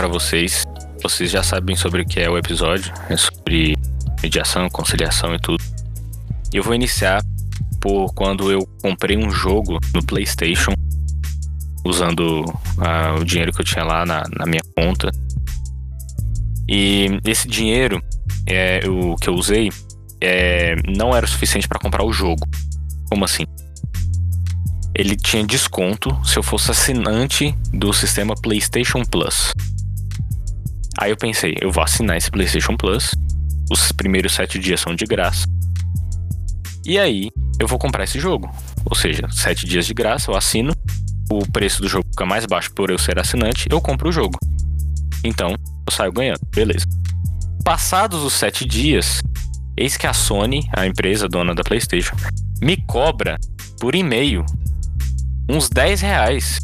para vocês. Vocês já sabem sobre o que é o episódio, é sobre mediação, conciliação e tudo. Eu vou iniciar por quando eu comprei um jogo no PlayStation, usando uh, o dinheiro que eu tinha lá na, na minha conta. E esse dinheiro é, o que eu usei é, não era suficiente para comprar o jogo. Como assim? Ele tinha desconto se eu fosse assinante do sistema PlayStation Plus. Aí eu pensei, eu vou assinar esse PlayStation Plus. Os primeiros sete dias são de graça. E aí eu vou comprar esse jogo. Ou seja, sete dias de graça, eu assino. O preço do jogo fica mais baixo por eu ser assinante, eu compro o jogo. Então, eu saio ganhando. Beleza. Passados os sete dias, eis que a Sony, a empresa dona da PlayStation, me cobra por e-mail uns 10 reais.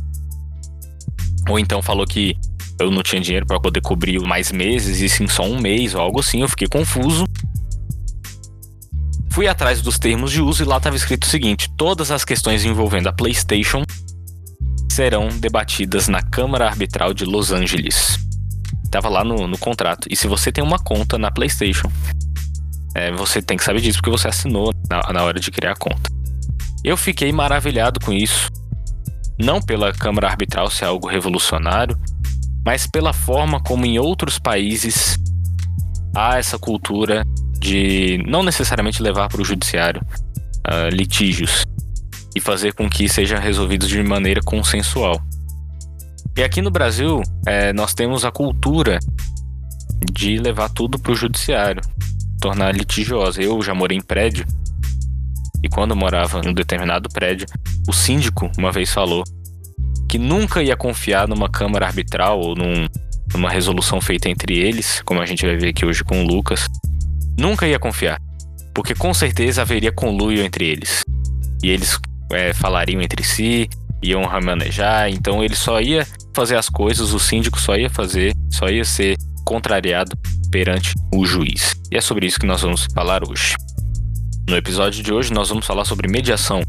Ou então falou que eu não tinha dinheiro para poder cobrir mais meses e sim só um mês ou algo assim. Eu fiquei confuso. Fui atrás dos termos de uso e lá estava escrito o seguinte: todas as questões envolvendo a PlayStation serão debatidas na Câmara Arbitral de Los Angeles. Tava lá no, no contrato. E se você tem uma conta na PlayStation, é, você tem que saber disso porque você assinou na, na hora de criar a conta. Eu fiquei maravilhado com isso. Não pela Câmara Arbitral ser algo revolucionário, mas pela forma como em outros países há essa cultura de não necessariamente levar para o judiciário uh, litígios e fazer com que sejam resolvidos de maneira consensual. E aqui no Brasil, é, nós temos a cultura de levar tudo para o judiciário, tornar litigiosa. Eu já morei em prédio e quando eu morava em um determinado prédio, o síndico uma vez falou que nunca ia confiar numa câmara arbitral ou num, numa resolução feita entre eles, como a gente vai ver aqui hoje com o Lucas. Nunca ia confiar, porque com certeza haveria conluio entre eles. E eles é, falariam entre si, iam remanejar, então ele só ia fazer as coisas, o síndico só ia fazer, só ia ser contrariado perante o juiz. E é sobre isso que nós vamos falar hoje. No episódio de hoje, nós vamos falar sobre mediação,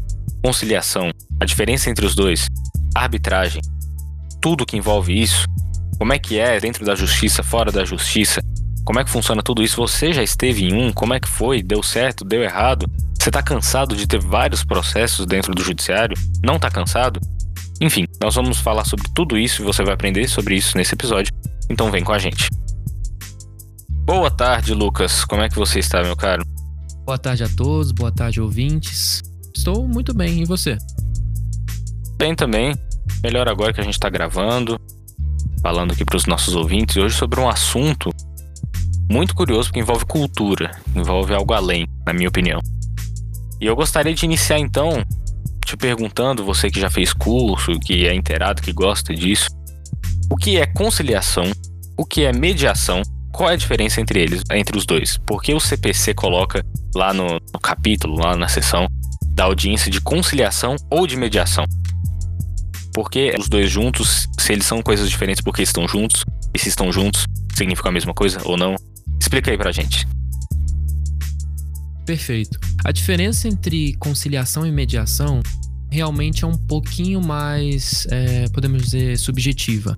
conciliação, a diferença entre os dois, arbitragem, tudo que envolve isso, como é que é dentro da justiça, fora da justiça, como é que funciona tudo isso? Você já esteve em um? Como é que foi? Deu certo? Deu errado? Você está cansado de ter vários processos dentro do judiciário? Não está cansado? Enfim, nós vamos falar sobre tudo isso e você vai aprender sobre isso nesse episódio. Então vem com a gente. Boa tarde, Lucas. Como é que você está, meu caro? Boa tarde a todos, boa tarde, ouvintes. Estou muito bem, e você? Bem também. Melhor agora que a gente está gravando, falando aqui para os nossos ouvintes hoje sobre um assunto muito curioso porque envolve cultura, envolve algo além, na minha opinião. E eu gostaria de iniciar então te perguntando, você que já fez curso, que é inteirado, que gosta disso, o que é conciliação, o que é mediação, qual é a diferença entre eles, entre os dois? Porque o CPC coloca lá no, no capítulo, lá na seção da audiência de conciliação ou de mediação? Porque os dois juntos, se eles são coisas diferentes porque estão juntos, e se estão juntos, significa a mesma coisa ou não? Explica aí pra gente. Perfeito. A diferença entre conciliação e mediação realmente é um pouquinho mais, é, podemos dizer, subjetiva.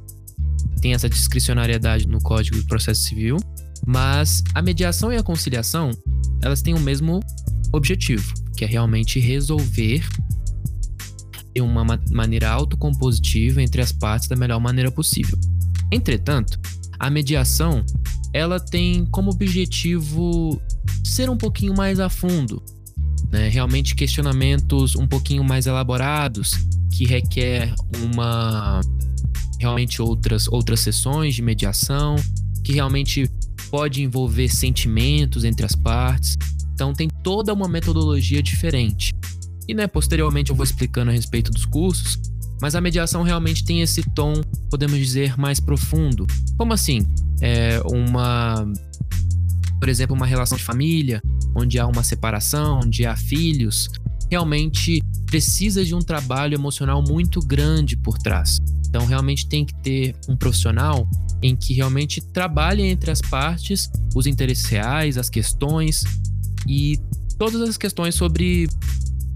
Tem essa discricionariedade no Código de Processo Civil, mas a mediação e a conciliação, elas têm o mesmo objetivo, que é realmente resolver de uma maneira autocompositiva entre as partes da melhor maneira possível. Entretanto, a mediação ela tem como objetivo ser um pouquinho mais a fundo, né? realmente questionamentos um pouquinho mais elaborados, que requer uma realmente outras outras sessões de mediação, que realmente pode envolver sentimentos entre as partes. Então tem toda uma metodologia diferente. E né, posteriormente eu vou explicando a respeito dos cursos, mas a mediação realmente tem esse tom, podemos dizer, mais profundo. Como assim? é, uma, por exemplo, uma relação de família, onde há uma separação, onde há filhos, realmente precisa de um trabalho emocional muito grande por trás. Então, realmente tem que ter um profissional em que realmente trabalhe entre as partes os interesses reais, as questões e todas as questões sobre,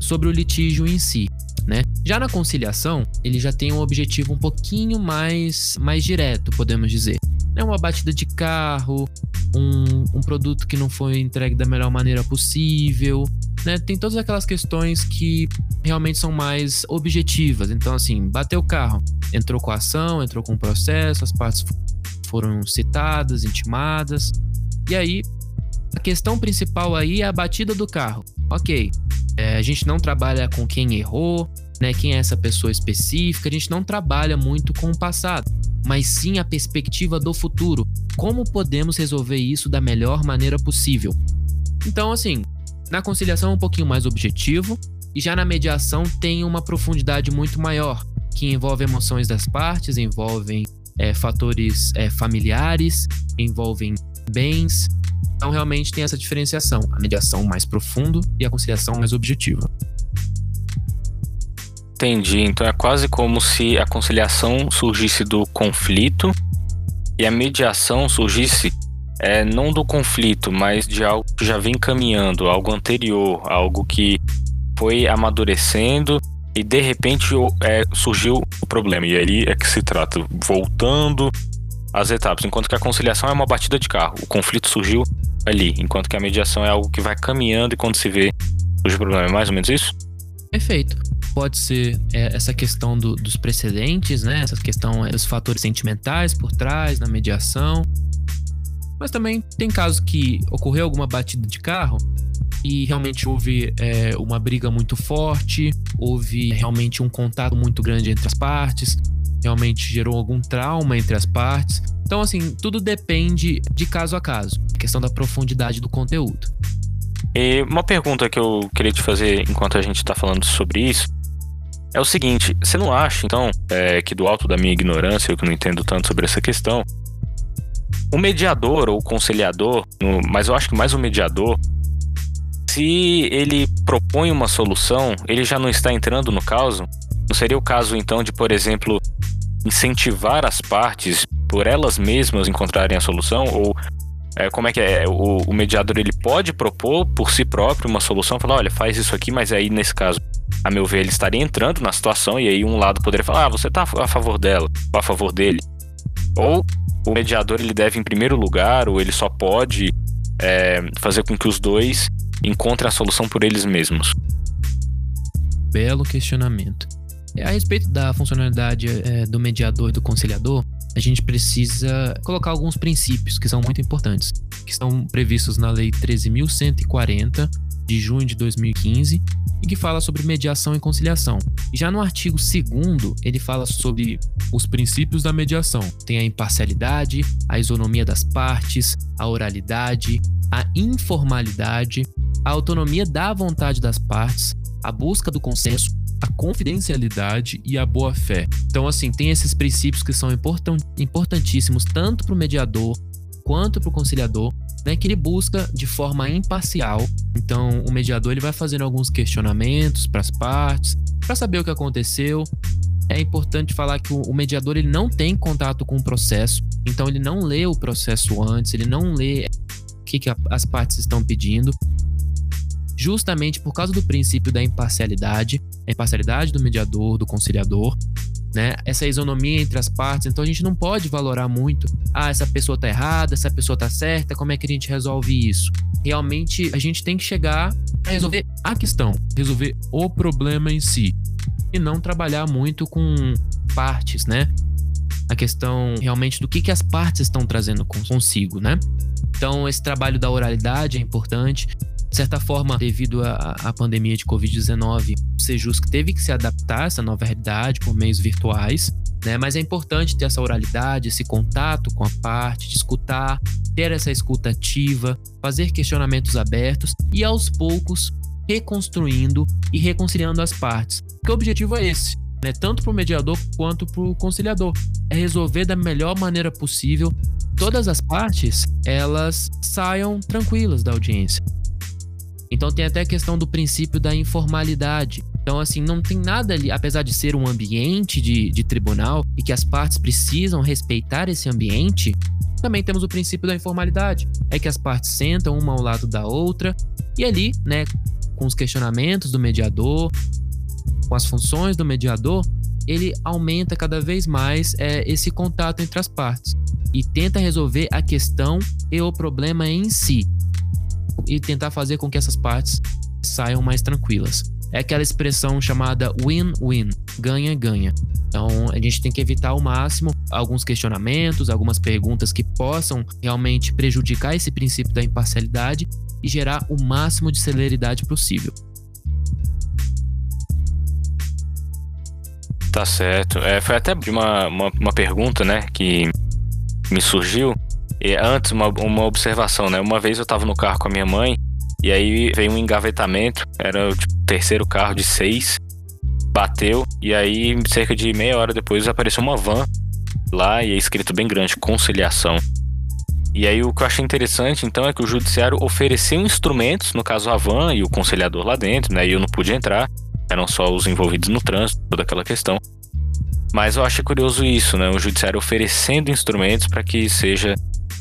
sobre o litígio em si. né? Já na conciliação, ele já tem um objetivo um pouquinho mais, mais direto, podemos dizer. É uma batida de carro, um, um produto que não foi entregue da melhor maneira possível, né? Tem todas aquelas questões que realmente são mais objetivas. Então, assim, bateu o carro, entrou com a ação, entrou com o processo, as partes foram citadas, intimadas. E aí, a questão principal aí é a batida do carro. Ok, é, a gente não trabalha com quem errou, né? Quem é essa pessoa específica, a gente não trabalha muito com o passado, mas sim a perspectiva do futuro. Como podemos resolver isso da melhor maneira possível? Então, assim, na conciliação é um pouquinho mais objetivo, e já na mediação tem uma profundidade muito maior, que envolve emoções das partes, envolvem é, fatores é, familiares, envolvem bens. Então, realmente tem essa diferenciação: a mediação mais profundo e a conciliação mais objetiva. Entendi. Então é quase como se a conciliação surgisse do conflito e a mediação surgisse é, não do conflito, mas de algo que já vem caminhando, algo anterior, algo que foi amadurecendo e de repente é, surgiu o problema. E aí é que se trata, voltando às etapas. Enquanto que a conciliação é uma batida de carro, o conflito surgiu ali, enquanto que a mediação é algo que vai caminhando e quando se vê surge o problema. É mais ou menos isso? Perfeito. Pode ser é, essa questão do, dos precedentes, né? Essa questão é, dos fatores sentimentais por trás, na mediação. Mas também tem casos que ocorreu alguma batida de carro e realmente houve é, uma briga muito forte, houve realmente um contato muito grande entre as partes, realmente gerou algum trauma entre as partes. Então, assim, tudo depende de caso a caso, questão da profundidade do conteúdo. E uma pergunta que eu queria te fazer enquanto a gente está falando sobre isso é o seguinte: você não acha, então, é, que do alto da minha ignorância, eu que não entendo tanto sobre essa questão, o mediador ou o conciliador, no, mas eu acho que mais o mediador, se ele propõe uma solução, ele já não está entrando no caso? Não seria o caso então de, por exemplo, incentivar as partes por elas mesmas encontrarem a solução? Ou é, como é que é? O, o, mediador ele pode propor por si próprio uma solução, falar, olha, faz isso aqui, mas aí nesse caso, a meu ver, ele estaria entrando na situação e aí um lado poderia falar, ah, você está a favor dela ou a favor dele. Ou o mediador ele deve em primeiro lugar ou ele só pode é, fazer com que os dois encontrem a solução por eles mesmos? Belo questionamento. A respeito da funcionalidade é, do mediador e do conciliador, a gente precisa colocar alguns princípios que são muito importantes, que estão previstos na Lei 13.140 de junho de 2015 e que fala sobre mediação e conciliação. Já no artigo 2 ele fala sobre os princípios da mediação. Tem a imparcialidade, a isonomia das partes, a oralidade, a informalidade, a autonomia da vontade das partes, a busca do consenso, a confidencialidade e a boa-fé. Então, assim, tem esses princípios que são importantíssimos tanto para o mediador quanto para o conciliador né, que ele busca de forma imparcial. Então, o mediador ele vai fazendo alguns questionamentos para as partes, para saber o que aconteceu. É importante falar que o mediador ele não tem contato com o processo, então ele não lê o processo antes, ele não lê o que, que as partes estão pedindo, justamente por causa do princípio da imparcialidade, a imparcialidade do mediador, do conciliador, né? Essa isonomia entre as partes. Então a gente não pode valorar muito, ah, essa pessoa tá errada, essa pessoa tá certa, como é que a gente resolve isso? Realmente a gente tem que chegar a resolver a questão, resolver o problema em si e não trabalhar muito com partes, né? A questão realmente do que, que as partes estão trazendo consigo, né? Então, esse trabalho da oralidade é importante. De certa forma, devido à pandemia de Covid-19, o Sejus teve que se adaptar a essa nova realidade por meios virtuais, né? Mas é importante ter essa oralidade, esse contato com a parte, de escutar, ter essa escuta ativa, fazer questionamentos abertos e aos poucos reconstruindo e reconciliando as partes. Porque o objetivo é esse, né? Tanto para o mediador quanto para o conciliador, é resolver da melhor maneira possível. Todas as partes elas saiam tranquilas da audiência. Então tem até a questão do princípio da informalidade. Então, assim, não tem nada ali, apesar de ser um ambiente de, de tribunal e que as partes precisam respeitar esse ambiente, também temos o princípio da informalidade. É que as partes sentam uma ao lado da outra e ali, né, com os questionamentos do mediador, com as funções do mediador, ele aumenta cada vez mais é, esse contato entre as partes e tenta resolver a questão e o problema em si e tentar fazer com que essas partes saiam mais tranquilas. É aquela expressão chamada win-win, ganha-ganha. Então a gente tem que evitar ao máximo alguns questionamentos, algumas perguntas que possam realmente prejudicar esse princípio da imparcialidade e gerar o máximo de celeridade possível. Tá certo. É, foi até uma, uma, uma pergunta, né, que me surgiu. E antes, uma, uma observação, né? Uma vez eu tava no carro com a minha mãe e aí veio um engavetamento, era o tipo, terceiro carro de seis, bateu e aí cerca de meia hora depois apareceu uma van lá e é escrito bem grande, conciliação. E aí o que eu achei interessante então é que o judiciário ofereceu instrumentos, no caso a van e o conciliador lá dentro, né? E eu não pude entrar eram só os envolvidos no trânsito, toda aquela questão. Mas eu achei curioso isso, né? O judiciário oferecendo instrumentos para que seja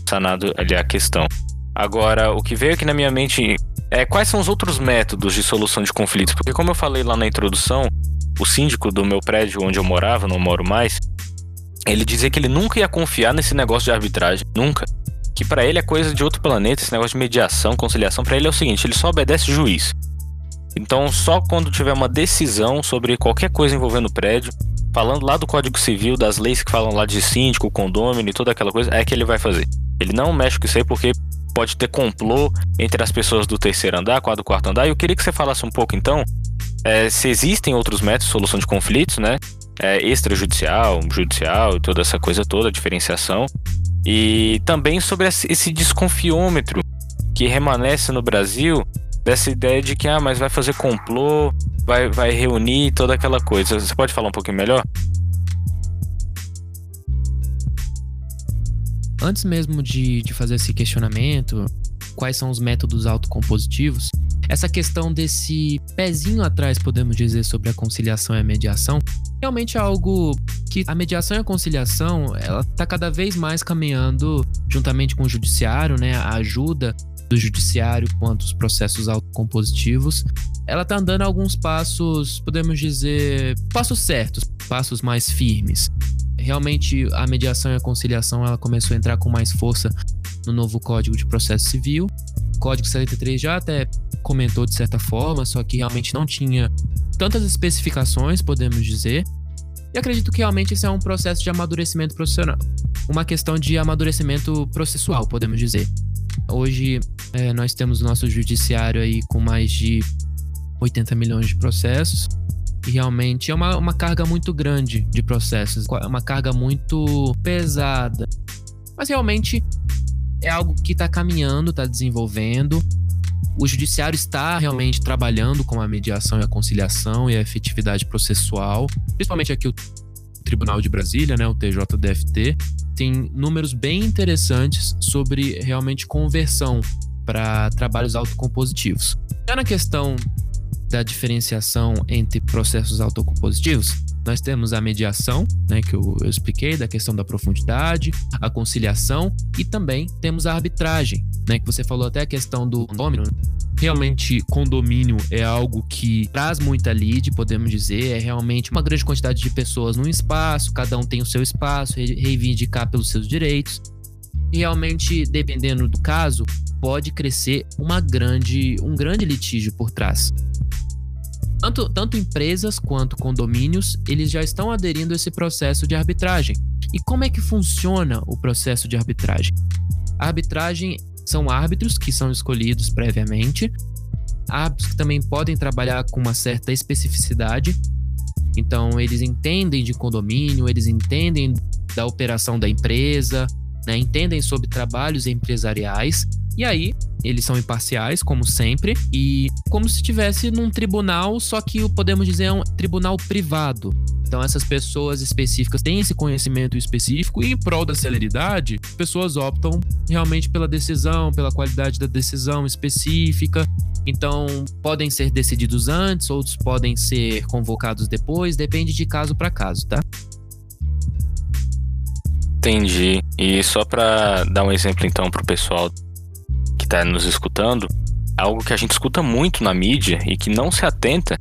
sanado ali a questão. Agora, o que veio aqui na minha mente é quais são os outros métodos de solução de conflitos? Porque como eu falei lá na introdução, o síndico do meu prédio onde eu morava, não moro mais, ele dizia que ele nunca ia confiar nesse negócio de arbitragem, nunca. Que para ele é coisa de outro planeta, esse negócio de mediação, conciliação, para ele é o seguinte, ele só obedece juiz. Então, só quando tiver uma decisão sobre qualquer coisa envolvendo o prédio, falando lá do Código Civil, das leis que falam lá de síndico, condômino e toda aquela coisa, é que ele vai fazer. Ele não mexe com isso aí porque pode ter complô entre as pessoas do terceiro andar com a do quarto andar. E eu queria que você falasse um pouco, então, é, se existem outros métodos de solução de conflitos, né? É, extrajudicial, judicial, toda essa coisa toda, diferenciação. E também sobre esse desconfiômetro que remanesce no Brasil dessa ideia de que, ah, mas vai fazer complô, vai, vai reunir toda aquela coisa. Você pode falar um pouquinho melhor? Antes mesmo de, de fazer esse questionamento, quais são os métodos autocompositivos, essa questão desse pezinho atrás, podemos dizer, sobre a conciliação e a mediação, realmente é algo que a mediação e a conciliação, ela está cada vez mais caminhando juntamente com o judiciário, né, a ajuda do judiciário quanto os processos autocompositivos, ela está andando alguns passos, podemos dizer, passos certos, passos mais firmes. Realmente a mediação e a conciliação ela começou a entrar com mais força no novo Código de Processo Civil. O Código 73 já até comentou de certa forma, só que realmente não tinha tantas especificações, podemos dizer. E acredito que realmente esse é um processo de amadurecimento profissional. Uma questão de amadurecimento processual, podemos dizer. Hoje é, nós temos o nosso judiciário aí com mais de 80 milhões de processos. E realmente é uma, uma carga muito grande de processos, é uma carga muito pesada. Mas realmente é algo que está caminhando, está desenvolvendo. O judiciário está realmente trabalhando com a mediação e a conciliação e a efetividade processual, principalmente aqui Tribunal de Brasília, né, o TJDFT, tem números bem interessantes sobre realmente conversão para trabalhos autocompositivos. Já na questão da diferenciação entre processos autocompositivos, nós temos a mediação, né, que eu, eu, expliquei, da questão da profundidade, a conciliação e também temos a arbitragem, né, que você falou até a questão do condomínio. Realmente, condomínio é algo que traz muita lead, podemos dizer, é realmente uma grande quantidade de pessoas num espaço, cada um tem o seu espaço, reivindicar pelos seus direitos. E realmente, dependendo do caso, pode crescer uma grande, um grande litígio por trás. Tanto, tanto empresas quanto condomínios, eles já estão aderindo a esse processo de arbitragem. E como é que funciona o processo de arbitragem? A arbitragem são árbitros que são escolhidos previamente, árbitros que também podem trabalhar com uma certa especificidade. Então, eles entendem de condomínio, eles entendem da operação da empresa, né, entendem sobre trabalhos empresariais e aí, eles são imparciais, como sempre, e como se estivesse num tribunal, só que podemos dizer é um tribunal privado. Então, essas pessoas específicas têm esse conhecimento específico e, em prol da celeridade, pessoas optam realmente pela decisão, pela qualidade da decisão específica. Então, podem ser decididos antes, outros podem ser convocados depois, depende de caso para caso, tá? Entendi. E só para dar um exemplo então para o pessoal está nos escutando, algo que a gente escuta muito na mídia e que não se atenta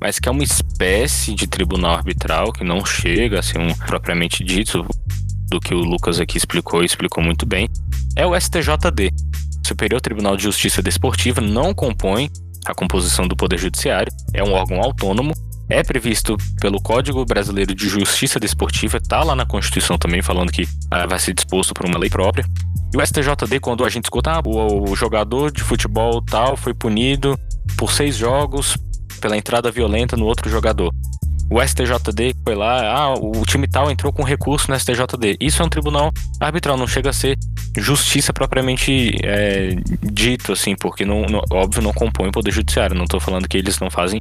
mas que é uma espécie de tribunal arbitral que não chega a ser um propriamente dito do que o Lucas aqui explicou e explicou muito bem, é o STJD. Superior Tribunal de Justiça Desportiva não compõe a composição do Poder Judiciário, é um órgão autônomo, é previsto pelo Código Brasileiro de Justiça Desportiva, está lá na Constituição também, falando que ah, vai ser disposto por uma lei própria. E o STJD, quando a gente escuta, ah, o jogador de futebol tal foi punido por seis jogos pela entrada violenta no outro jogador. O STJD foi lá, ah, o time tal entrou com recurso no STJD. Isso é um tribunal arbitral, não chega a ser justiça propriamente é, dito, assim, porque não, não, óbvio não compõe o poder judiciário. Não estou falando que eles não fazem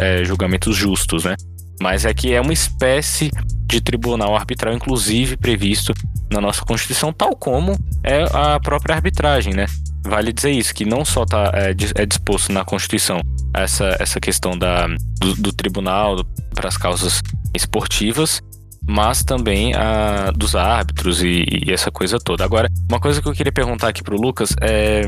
é, julgamentos justos, né? Mas é que é uma espécie de tribunal arbitral, inclusive previsto na nossa Constituição, tal como é a própria arbitragem, né? Vale dizer isso, que não só tá, é, é disposto na Constituição essa, essa questão da, do, do tribunal para as causas esportivas, mas também a dos árbitros e, e, essa coisa toda. Agora, uma coisa que eu queria perguntar aqui para o Lucas é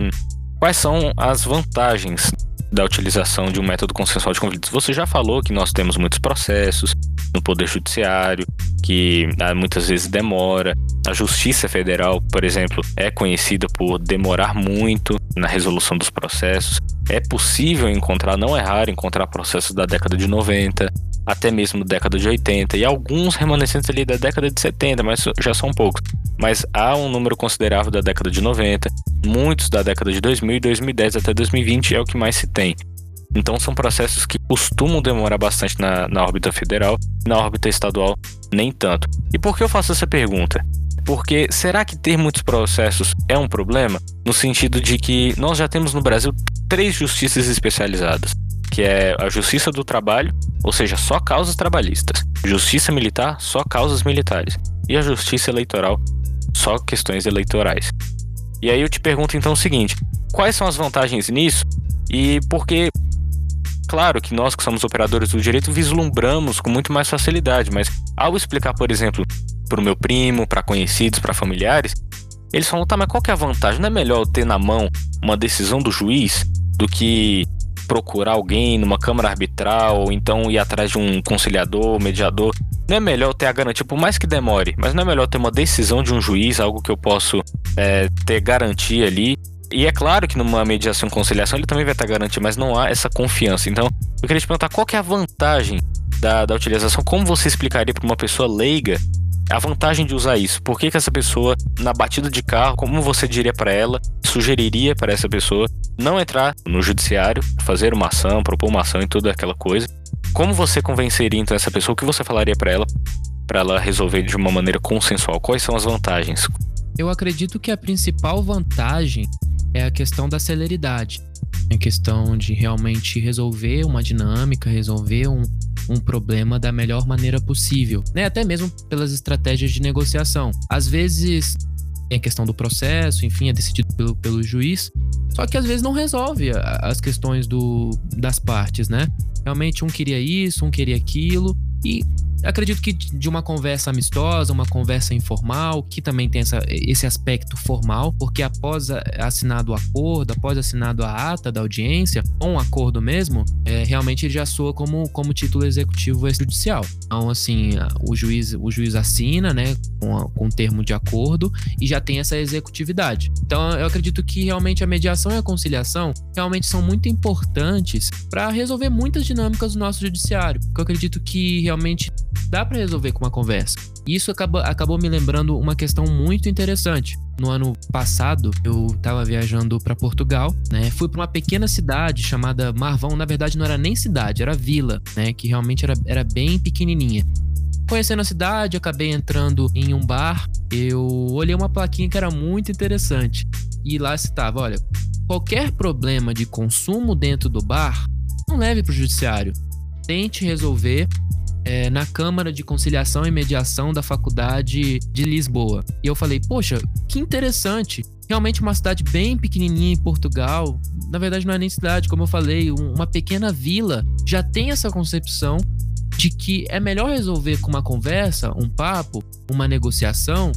quais são as vantagens da utilização de um método consensual de conflitos. Você já falou que nós temos muitos processos no Poder Judiciário, que ah, muitas vezes demora. A Justiça Federal, por exemplo, é conhecida por demorar muito na resolução dos processos. É possível encontrar, não é raro encontrar processos da década de 90, até mesmo década de 80 e alguns remanescentes ali da década de 70, mas já são poucos. Mas há um número considerável da década de 90, muitos da década de 2000 e 2010 até 2020 é o que mais se tem. Então são processos que costumam demorar bastante na, na órbita federal, na órbita estadual nem tanto. E por que eu faço essa pergunta? Porque será que ter muitos processos é um problema? No sentido de que nós já temos no Brasil três justiças especializadas que é a Justiça do Trabalho, ou seja, só causas trabalhistas. Justiça Militar, só causas militares. E a Justiça Eleitoral, só questões eleitorais. E aí eu te pergunto então o seguinte: quais são as vantagens nisso? E porque claro que nós que somos operadores do direito vislumbramos com muito mais facilidade, mas ao explicar, por exemplo, para o meu primo, para conhecidos, para familiares, eles falam, tá, mas qual que é a vantagem? Não é melhor ter na mão uma decisão do juiz do que procurar alguém numa câmara arbitral ou então ir atrás de um conciliador, mediador. Não é melhor ter a garantia, por mais que demore, mas não é melhor ter uma decisão de um juiz, algo que eu posso é, ter garantia ali. E é claro que numa mediação e conciliação ele também vai ter garantia, mas não há essa confiança. Então, eu queria te perguntar qual que é a vantagem da, da utilização, como você explicaria para uma pessoa leiga a vantagem de usar isso? Por que, que essa pessoa, na batida de carro, como você diria para ela, sugeriria para essa pessoa não entrar no judiciário, fazer uma ação, propor uma ação e toda aquela coisa? Como você convenceria então essa pessoa? O que você falaria para ela, para ela resolver de uma maneira consensual? Quais são as vantagens? Eu acredito que a principal vantagem é a questão da celeridade. É a questão de realmente resolver uma dinâmica, resolver um, um problema da melhor maneira possível, né? Até mesmo pelas estratégias de negociação. Às vezes tem a questão do processo, enfim, é decidido pelo, pelo juiz, só que às vezes não resolve as questões do, das partes, né? Realmente um queria isso, um queria aquilo, e acredito que de uma conversa amistosa, uma conversa informal, que também tem essa, esse aspecto formal, porque após assinado o acordo, após assinado a ata da audiência, com um acordo mesmo, é, realmente ele já soa como, como título executivo extrajudicial. Então, assim, o juiz, o juiz assina, né, com, a, com termo de acordo e já tem essa executividade. Então, eu acredito que realmente a mediação e a conciliação realmente são muito importantes para resolver muitas dinâmicas do nosso judiciário. Porque eu acredito que realmente dá para resolver com uma conversa. Isso acabou, acabou me lembrando uma questão muito interessante. No ano passado, eu estava viajando para Portugal, né? Fui para uma pequena cidade chamada Marvão. Na verdade, não era nem cidade, era vila, né? Que realmente era, era bem pequenininha. Conhecendo a cidade, acabei entrando em um bar. Eu olhei uma plaquinha que era muito interessante. E lá estava, olha, qualquer problema de consumo dentro do bar, não leve para o judiciário. Tente resolver é, na Câmara de Conciliação e Mediação da Faculdade de Lisboa. E eu falei, poxa, que interessante. Realmente uma cidade bem pequenininha em Portugal. Na verdade, não é nem cidade, como eu falei, uma pequena vila já tem essa concepção de que é melhor resolver com uma conversa, um papo, uma negociação,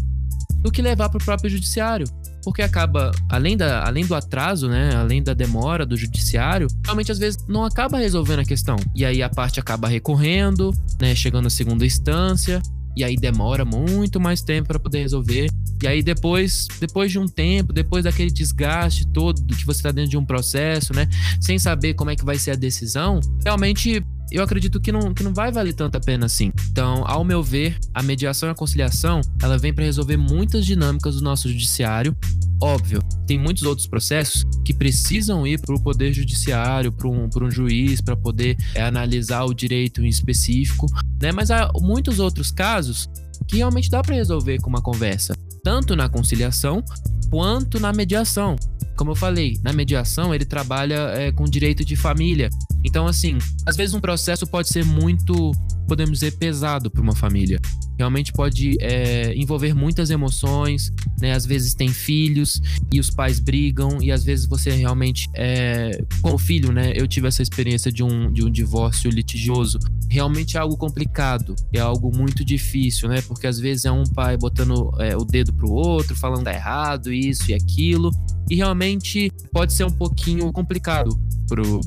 do que levar para o próprio judiciário. Porque acaba, além, da, além do atraso, né, além da demora do judiciário, realmente às vezes não acaba resolvendo a questão. E aí a parte acaba recorrendo, né, chegando à segunda instância, e aí demora muito mais tempo para poder resolver. E aí depois, depois de um tempo, depois daquele desgaste todo do que você está dentro de um processo, né, sem saber como é que vai ser a decisão, realmente eu acredito que não, que não vai valer tanto a pena assim. Então, ao meu ver, a mediação e a conciliação, ela vem para resolver muitas dinâmicas do nosso judiciário. Óbvio, tem muitos outros processos que precisam ir para o poder judiciário, para um, um juiz, para poder é, analisar o direito em específico, né? Mas há muitos outros casos que realmente dá para resolver com uma conversa, tanto na conciliação quanto na mediação. Como eu falei, na mediação ele trabalha é, com direito de família. Então, assim, às vezes um processo pode ser muito, podemos dizer, pesado para uma família realmente pode é, envolver muitas emoções, né? Às vezes tem filhos e os pais brigam e às vezes você realmente é, como filho, né? Eu tive essa experiência de um, de um divórcio litigioso. Realmente é algo complicado, é algo muito difícil, né? Porque às vezes é um pai botando é, o dedo pro outro, falando tá errado, isso e aquilo, e realmente pode ser um pouquinho complicado pro,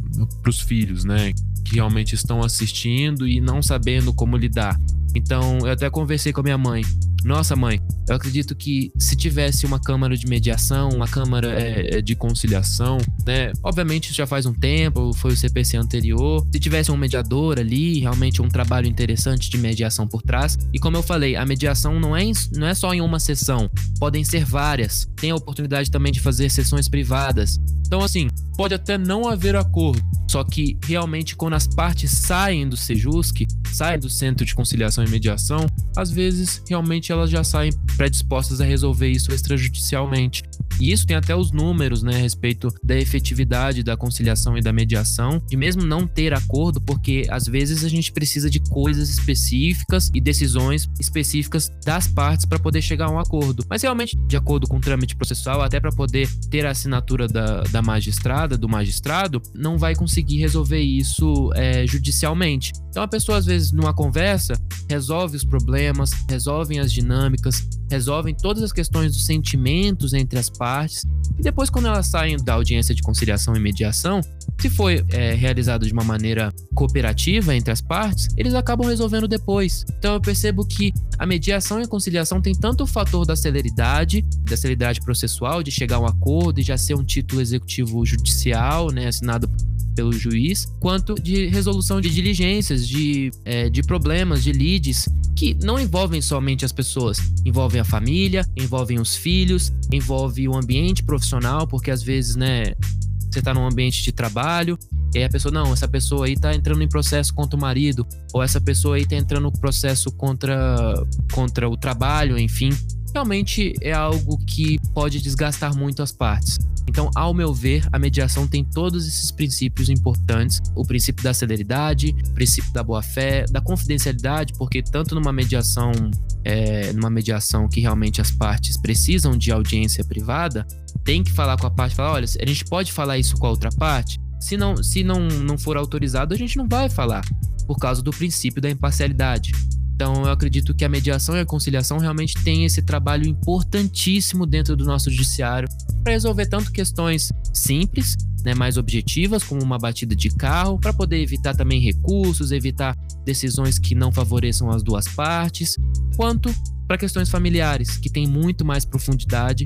pros filhos, né? Que realmente estão assistindo e não sabendo como lidar. Então, eu até conversei com a minha mãe. Nossa, mãe, eu acredito que se tivesse uma câmara de mediação, uma câmara é, é de conciliação, né? Obviamente já faz um tempo, foi o CPC anterior. Se tivesse um mediador ali, realmente um trabalho interessante de mediação por trás. E como eu falei, a mediação não é, não é só em uma sessão, podem ser várias. Tem a oportunidade também de fazer sessões privadas. Então, assim, pode até não haver acordo, só que realmente quando as partes saem do Sejusc, saem do Centro de Conciliação e Mediação, às vezes realmente elas já saem predispostas a resolver isso extrajudicialmente. E isso tem até os números, né, a respeito da efetividade da conciliação e da mediação, de mesmo não ter acordo, porque às vezes a gente precisa de coisas específicas e decisões específicas das partes para poder chegar a um acordo. Mas realmente, de acordo com o trâmite processual, até para poder ter a assinatura da, da magistrada, do magistrado, não vai conseguir resolver isso é, judicialmente. Então a pessoa, às vezes, numa conversa, resolve os problemas, resolvem as dinâmicas, resolvem todas as questões dos sentimentos entre as partes, e depois, quando elas saem da audiência de conciliação e mediação, se foi é, realizado de uma maneira cooperativa entre as partes, eles acabam resolvendo depois. Então eu percebo que a mediação e a conciliação tem tanto o fator da celeridade, da celeridade processual, de chegar a um acordo e já ser um título executivo judicial, né, assinado pelo juiz, quanto de resolução de diligências, de, é, de problemas, de leads, que não envolvem somente as pessoas, envolvem a família, envolvem os filhos, envolve o ambiente profissional, porque às vezes, né, você tá num ambiente de trabalho, e aí a pessoa, não, essa pessoa aí tá entrando em processo contra o marido, ou essa pessoa aí tá entrando em processo contra, contra o trabalho, enfim realmente é algo que pode desgastar muito as partes. Então, ao meu ver, a mediação tem todos esses princípios importantes: o princípio da celeridade, o princípio da boa-fé, da confidencialidade, porque tanto numa mediação, é, numa mediação que realmente as partes precisam de audiência privada, tem que falar com a parte, falar, olha, a gente pode falar isso com a outra parte. Se não, se não, não for autorizado, a gente não vai falar, por causa do princípio da imparcialidade. Então, eu acredito que a mediação e a conciliação realmente têm esse trabalho importantíssimo dentro do nosso judiciário para resolver tanto questões simples, né, mais objetivas, como uma batida de carro, para poder evitar também recursos, evitar decisões que não favoreçam as duas partes, quanto para questões familiares, que têm muito mais profundidade,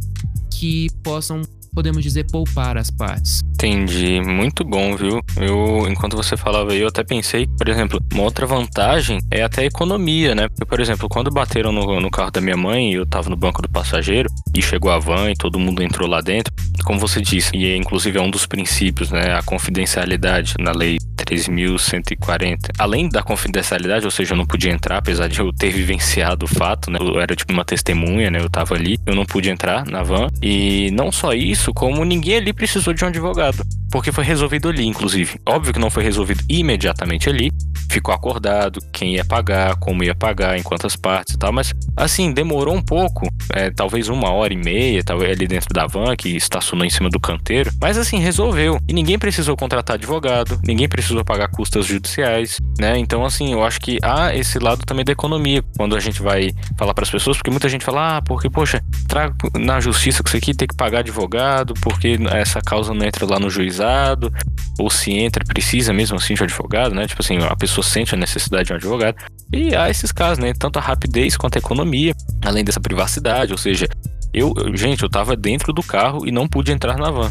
que possam podemos dizer, poupar as partes. Entendi, muito bom, viu? Eu, enquanto você falava aí, eu até pensei, por exemplo, uma outra vantagem é até a economia, né? Porque, por exemplo, quando bateram no, no carro da minha mãe, eu tava no banco do passageiro e chegou a van e todo mundo entrou lá dentro, como você disse, e inclusive é um dos princípios, né? A confidencialidade na lei 3.140. Além da confidencialidade, ou seja, eu não podia entrar, apesar de eu ter vivenciado o fato, né? Eu era tipo uma testemunha, né? Eu tava ali, eu não pude entrar na van. E não só isso, como ninguém ali precisou de um advogado. Porque foi resolvido ali, inclusive. Óbvio que não foi resolvido imediatamente ali, ficou acordado quem ia pagar, como ia pagar, em quantas partes e tal, mas assim, demorou um pouco, é, talvez uma hora e meia, talvez ali dentro da van que estacionou em cima do canteiro, mas assim, resolveu. E ninguém precisou contratar advogado, ninguém precisou pagar custas judiciais, né? Então, assim, eu acho que há esse lado também da economia, quando a gente vai falar para as pessoas, porque muita gente fala, ah, porque, poxa, trago na justiça que isso aqui tem que pagar advogado, porque essa causa não entra lá no juizado, ou se entra, precisa mesmo assim de um advogado, né? Tipo assim, a pessoa sente a necessidade de um advogado. E há esses casos, né? Tanto a rapidez quanto a economia, além dessa privacidade, ou seja, eu, gente, eu tava dentro do carro e não pude entrar na van.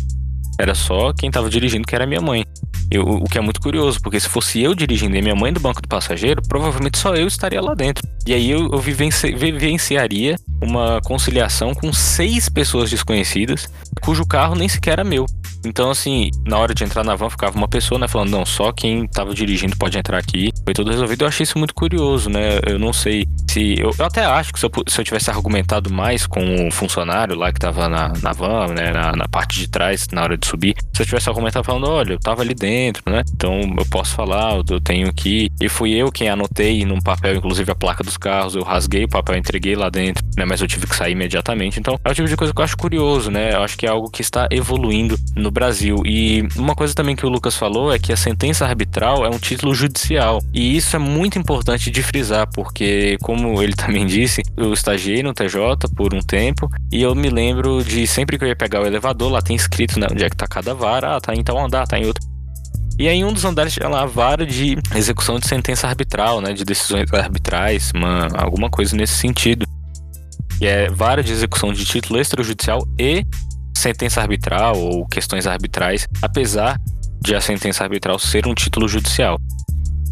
Era só quem tava dirigindo, que era minha mãe. Eu, o que é muito curioso, porque se fosse eu dirigindo e minha mãe do banco do passageiro, provavelmente só eu estaria lá dentro. E aí eu, eu vivenci, vivenciaria uma conciliação com seis pessoas desconhecidas, cujo carro nem sequer era meu. Então, assim, na hora de entrar na van, ficava uma pessoa, né, falando, não, só quem tava dirigindo pode entrar aqui. Foi tudo resolvido. Eu achei isso muito curioso, né? Eu não sei se. Eu, eu até acho que se eu, se eu, tivesse argumentado mais com o funcionário lá que tava na, na van, né, na, na, parte de trás, na hora de subir, se eu tivesse argumentado falando, olha, eu tava ali dentro, né? Então eu posso falar, eu tenho que. E fui eu quem anotei num papel, inclusive a placa dos carros, eu rasguei o papel, entreguei lá dentro, né? Mas eu tive que sair imediatamente. Então é o tipo de coisa que eu acho curioso, né? Eu acho que é algo que está evoluindo no Brasil. E uma coisa também que o Lucas falou é que a sentença arbitral é um título judicial. Isso é muito importante de frisar, porque, como ele também disse, eu estagiei no TJ por um tempo e eu me lembro de sempre que eu ia pegar o elevador, lá tem escrito né, onde é que tá cada vara, ah, tá em tal andar, tá em outro. E aí um dos andares tinha lá a vara de execução de sentença arbitral, né, de decisões arbitrais, uma, alguma coisa nesse sentido. E é vara de execução de título extrajudicial e sentença arbitral ou questões arbitrais, apesar de a sentença arbitral ser um título judicial.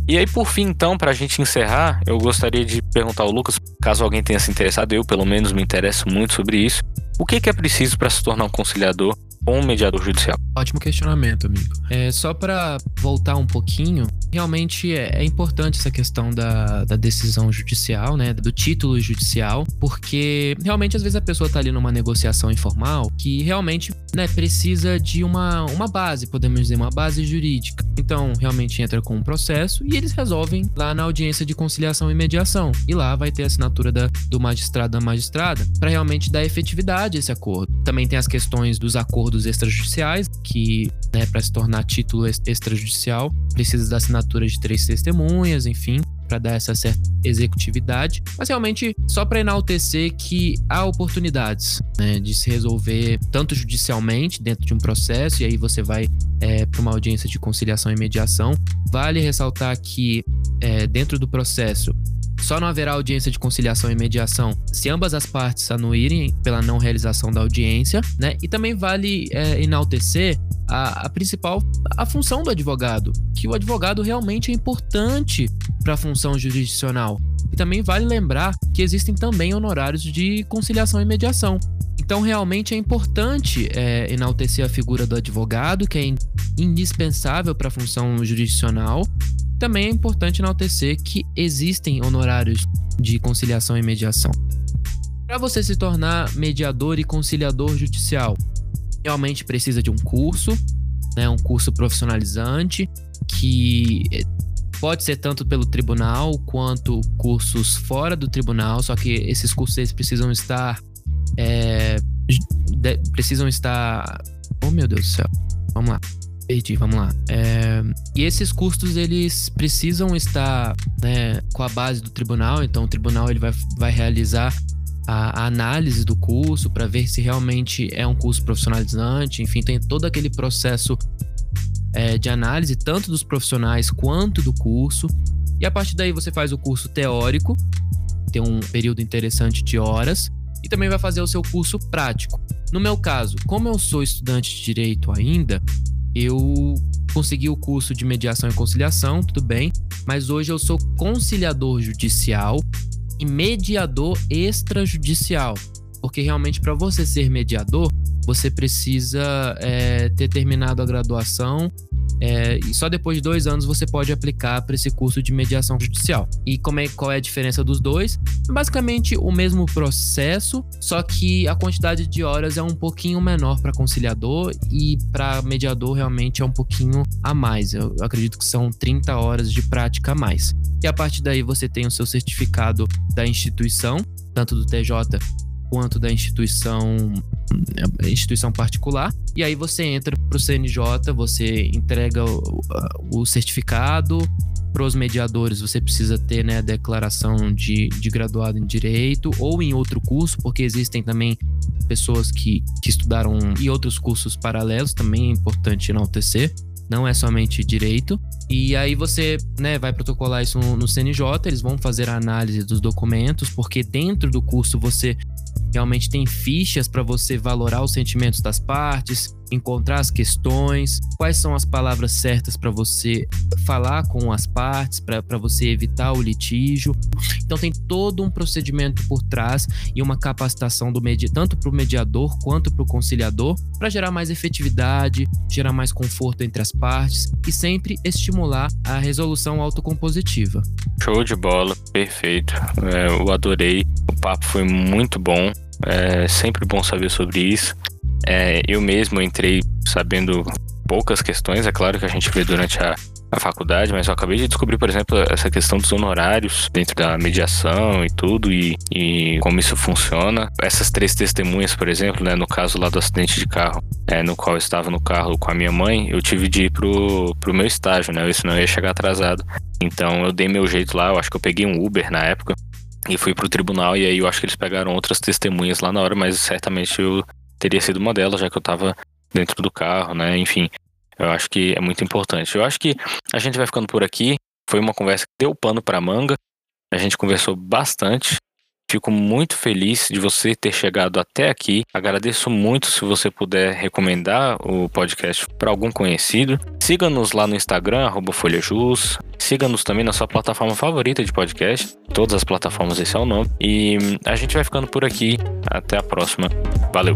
E aí, por fim, então, para a gente encerrar, eu gostaria de perguntar ao Lucas, caso alguém tenha se interessado, eu pelo menos me interesso muito sobre isso, o que, é preciso para se tornar um conciliador ou um mediador judicial? Ótimo questionamento, amigo. É, só para voltar um pouquinho, realmente é, é, importante essa questão da, da decisão judicial, né? Do título judicial, porque realmente às vezes a pessoa tá ali numa negociação informal que realmente né, precisa de uma, uma base, podemos dizer, uma base jurídica. Então, realmente entra com um processo e eles resolvem lá na audiência de conciliação e mediação. E lá vai ter a assinatura da, do magistrado da magistrada para realmente dar efetividade a esse acordo. Também tem as questões dos acordos extrajudiciais, que né, para se tornar título extrajudicial precisa da assinatura de três testemunhas, enfim para dar essa certa executividade, mas realmente só para enaltecer que há oportunidades né, de se resolver tanto judicialmente dentro de um processo, e aí você vai é, para uma audiência de conciliação e mediação. Vale ressaltar que é, dentro do processo só não haverá audiência de conciliação e mediação se ambas as partes anuírem pela não realização da audiência, né? E também vale é, enaltecer a, a, principal a função do advogado, que o advogado realmente é importante para a função jurisdicional. E também vale lembrar que existem também honorários de conciliação e mediação. Então, realmente é importante é, enaltecer a figura do advogado, que é indispensável para a função jurisdicional. Também é importante enaltecer que existem honorários de conciliação e mediação. Para você se tornar mediador e conciliador judicial, realmente precisa de um curso, né, um curso profissionalizante que eh, pode ser tanto pelo tribunal quanto cursos fora do tribunal, só que esses cursos precisam estar é, precisam estar oh meu Deus do céu, vamos lá perdi, vamos lá. É, e esses custos, eles precisam estar né, com a base do tribunal, então o tribunal ele vai, vai realizar a, a análise do curso para ver se realmente é um curso profissionalizante, enfim, tem todo aquele processo é, de análise, tanto dos profissionais quanto do curso. E a partir daí você faz o curso teórico, tem um período interessante de horas, e também vai fazer o seu curso prático. No meu caso, como eu sou estudante de direito ainda, eu consegui o curso de mediação e conciliação, tudo bem, mas hoje eu sou conciliador judicial e mediador extrajudicial. Porque realmente, para você ser mediador, você precisa é, ter terminado a graduação É, e só depois de dois anos você pode aplicar para esse curso de mediação judicial. E como é, qual é a diferença dos dois? Basicamente o mesmo processo, só que a quantidade de horas é um pouquinho menor para conciliador e para mediador realmente é um pouquinho a mais. Eu acredito que são 30 horas de prática a mais. E a partir daí você tem o seu certificado da instituição, tanto do TJ quanto da instituição instituição particular e aí você entra para o CNJ você entrega o, o certificado para os mediadores você precisa ter né, declaração de, de graduado em direito ou em outro curso porque existem também pessoas que, que estudaram e outros cursos paralelos também é importante enaltecer não é somente direito. E aí você né, vai protocolar isso no, no CNJ, eles vão fazer a análise dos documentos, porque dentro do curso você realmente tem fichas para você valorar os sentimentos das partes, encontrar as questões, quais são as palavras certas para você falar com as partes, para você evitar o litígio. Então tem todo um procedimento por trás e uma capacitação do medi tanto para o mediador quanto para o conciliador para gerar mais efetividade, gerar mais conforto entre as partes e sempre estimular a resolução autocompositiva. Show de bola, perfeito. É, eu adorei. O papo foi muito bom. É sempre bom saber sobre isso. É, eu mesmo entrei sabendo poucas questões, é claro que a gente vê durante a, a faculdade, mas eu acabei de descobrir, por exemplo, essa questão dos honorários dentro da mediação e tudo, e, e como isso funciona. Essas três testemunhas, por exemplo, né, no caso lá do acidente de carro, é, no qual eu estava no carro com a minha mãe, eu tive de ir pro, pro meu estágio, né? Isso não ia chegar atrasado. Então eu dei meu jeito lá, eu acho que eu peguei um Uber na época. E fui pro tribunal, e aí eu acho que eles pegaram outras testemunhas lá na hora, mas certamente eu teria sido uma delas, já que eu estava dentro do carro, né? Enfim, eu acho que é muito importante. Eu acho que a gente vai ficando por aqui. Foi uma conversa que deu pano para manga. A gente conversou bastante. Fico muito feliz de você ter chegado até aqui. Agradeço muito se você puder recomendar o podcast para algum conhecido. Siga-nos lá no Instagram, FolhaJus. Siga-nos também na sua plataforma favorita de podcast. Todas as plataformas, esse é o nome. E a gente vai ficando por aqui. Até a próxima. Valeu!